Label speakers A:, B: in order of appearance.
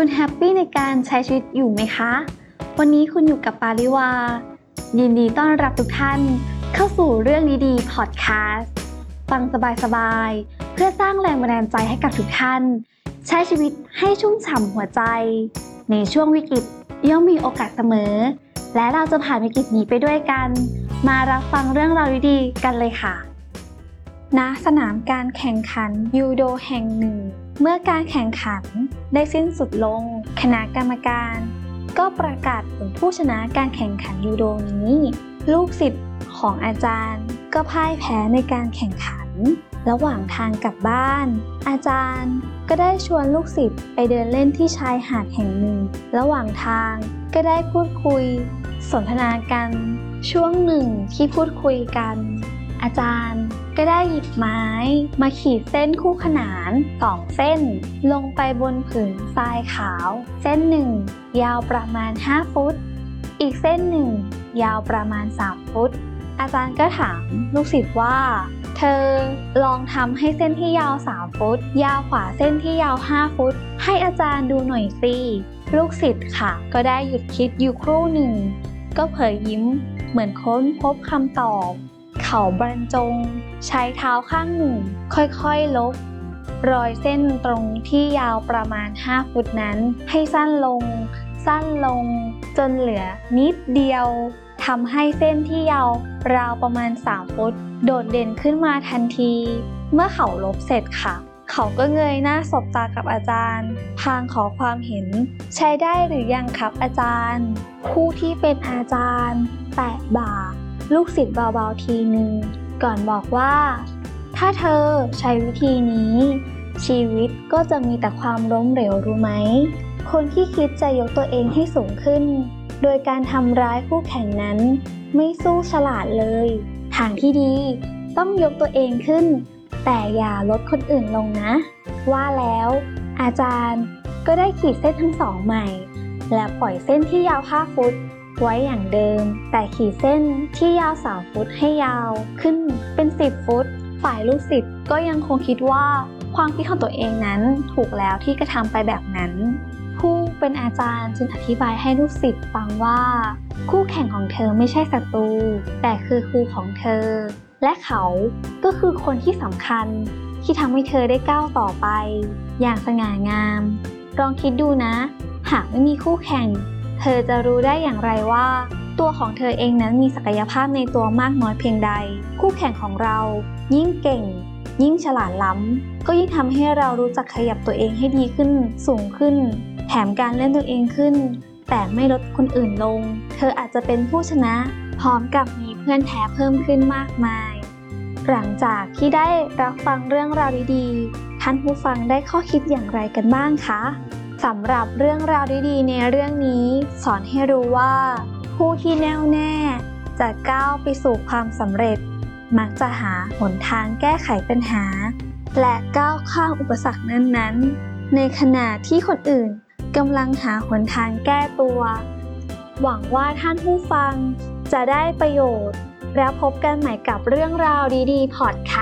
A: คุณ happy ในการใช้ชีวิตอยู่ไหมคะ วันนี้คุณอยู่กับปาริวา ยินดีต้อนรับทุกท่าน เข้าสู่เรื่องดีๆพอดแคสต์ฟังสบายๆ เพื่อสร้างแรงบันดาลใจให้กับทุกท่าน ใช้ชีวิตให้ชุ่มฉ่ำหัวใจ ในช่วงวิกฤตย่อมมีโอกาสเสมอ และเราจะผ่านวิกฤตนี้ไปด้วยกัน มารับฟังเรื่องราวดีๆกันเลยค่ะณสนามการแข่งขันยูโดแห่งหนึ่ง เมื่อการแข่งขัน ได้สิ้นสุดลง คณะกรรมการ ก็ประกาศผลผู้ชนะการแข่งขันยูโดนี้ ลูกศิษย์ของอาจารย์ ก็พ่ายแพ้ในการแข่งขัน ระหว่างทางกลับบ้าน อาจารย์ก็ได้ชวนลูกศิษย์ไปเดินเล่นที่ชายหาดแห่งหนึ่ง ระหว่างทางก็ได้พูดคุย สนทนากัน ช่วงหนึ่งที่พูดคุยกัน อาจารย์ ก็ได้หยิบไม้ มาขีดเส้นคู่ขนานสองเส้น ลงไปบนผืนทรายขาว เส้นหนึ่งยาวประมาณ 5 ฟุต อีกเส้นหนึ่งยาวประมาณ 3 ฟุต อาจารย์ก็ถามลูกศิษย์ว่า เธอลองทำให้เส้นที่ยาว 3 ฟุต ยาวกว่าเส้นที่ยาว 5 ฟุต ให้อาจารย์ดูหน่อยสิลูกศิษย์ค่ะ ก็ได้หยุดคิดอยู่ครู่หนึ่ง ก็เผยยิ้มเหมือนค้นพบคำตอบ เขาบรรจง ใช้เท้าข้างหนึ่ง ค่อยๆลบ รอยเส้นตรงที่ยาวประมาณ 5 ฟุตนั้น ให้สั้นลง สั้นลง จนเหลือนิดเดียวทำให้เส้นที่ยาวราวประมาณ 3 ฟุต โดดเด่นขึ้นมาทันที เมื่อเขาลบเสร็จค่ะ เขาก็เงยหน้าสบตากับอาจารย์ พางขอความเห็น ใช้ได้หรือยังครับอาจารย์ ผู้ที่เป็นอาจารย์ แตะบ่า ลูกศิษย์เบาๆทีหนึ่งก่อนบอกว่า ถ้าเธอใช้วิธีนี้ ชีวิตก็จะมีแต่ความล้มเหลวรู้ไหม คนที่คิดจะยกตัวเองให้สูงขึ้น โดยการทำร้ายคู่แข่งนั้น ไม่สู้ฉลาดเลย ทางที่ดีต้องยกตัวเองขึ้น แต่อย่าลดคนอื่นลงนะ ว่าแล้ว อาจารย์ก็ได้ขีดเส้นทั้งสองใหม่ และปล่อยเส้นที่ยาว5ฟุต ไว้อย่างเดิม แต่ขีดเส้นที่ยาว 3 ฟุตให้ยาวขึ้นเป็น 10 ฟุต ฝ่ายลูกศิษย์ก็ยังคงคิดว่าความคิดของตัวเองนั้นถูกแล้วที่กระทำไปแบบนั้น ผู้เป็นอาจารย์จึงอธิบายให้ลูกศิษย์ฟังว่า คู่แข่งของเธอไม่ใช่ศัตรูแต่คือครูของเธอ และเขาก็คือคนที่สำคัญ ที่ทำให้เธอได้ก้าวต่อไป อย่างสง่างาม ลองคิดดูนะ หากไม่มีคู่แข่ง เธอจะรู้ได้อย่างไรว่า ตัวของเธอเองนั้นมีศักยภาพในตัวมากน้อยเพียงใด คู่แข่งของเรา ยิ่งเก่ง ยิ่งฉลาดล้ำ ก็ยิ่งทำให้เรารู้จักขยับตัวเองให้ดีขึ้น สูงขึ้น แถมการเล่นตัวเองขึ้น แต่ไม่ลดคนอื่นลง เธออาจจะเป็นผู้ชนะพร้อมกับมีเพื่อนแท้เพิ่มขึ้นมากมาย หลังจากที่ได้รับฟังเรื่องราวดีๆท่านผู้ฟังได้ข้อคิดอย่างไรกันบ้างคะ สำหรับเรื่องราวดีๆในเรื่องนี้ สอนให้รู้ว่า ผู้ที่แน่วแน่ จะก้าวไปสู่ความสำเร็จ มักจะหาหนทางแก้ไขปัญหา และก้าวข้ามอุปสรรคนั้นๆ ในขณะที่คนอื่นกำลังหาหนทางแก้ตัว หวังว่าท่านผู้ฟังจะได้ประโยชน์ แล้วพบกันใหม่กับเรื่องราวดีๆ พอดแค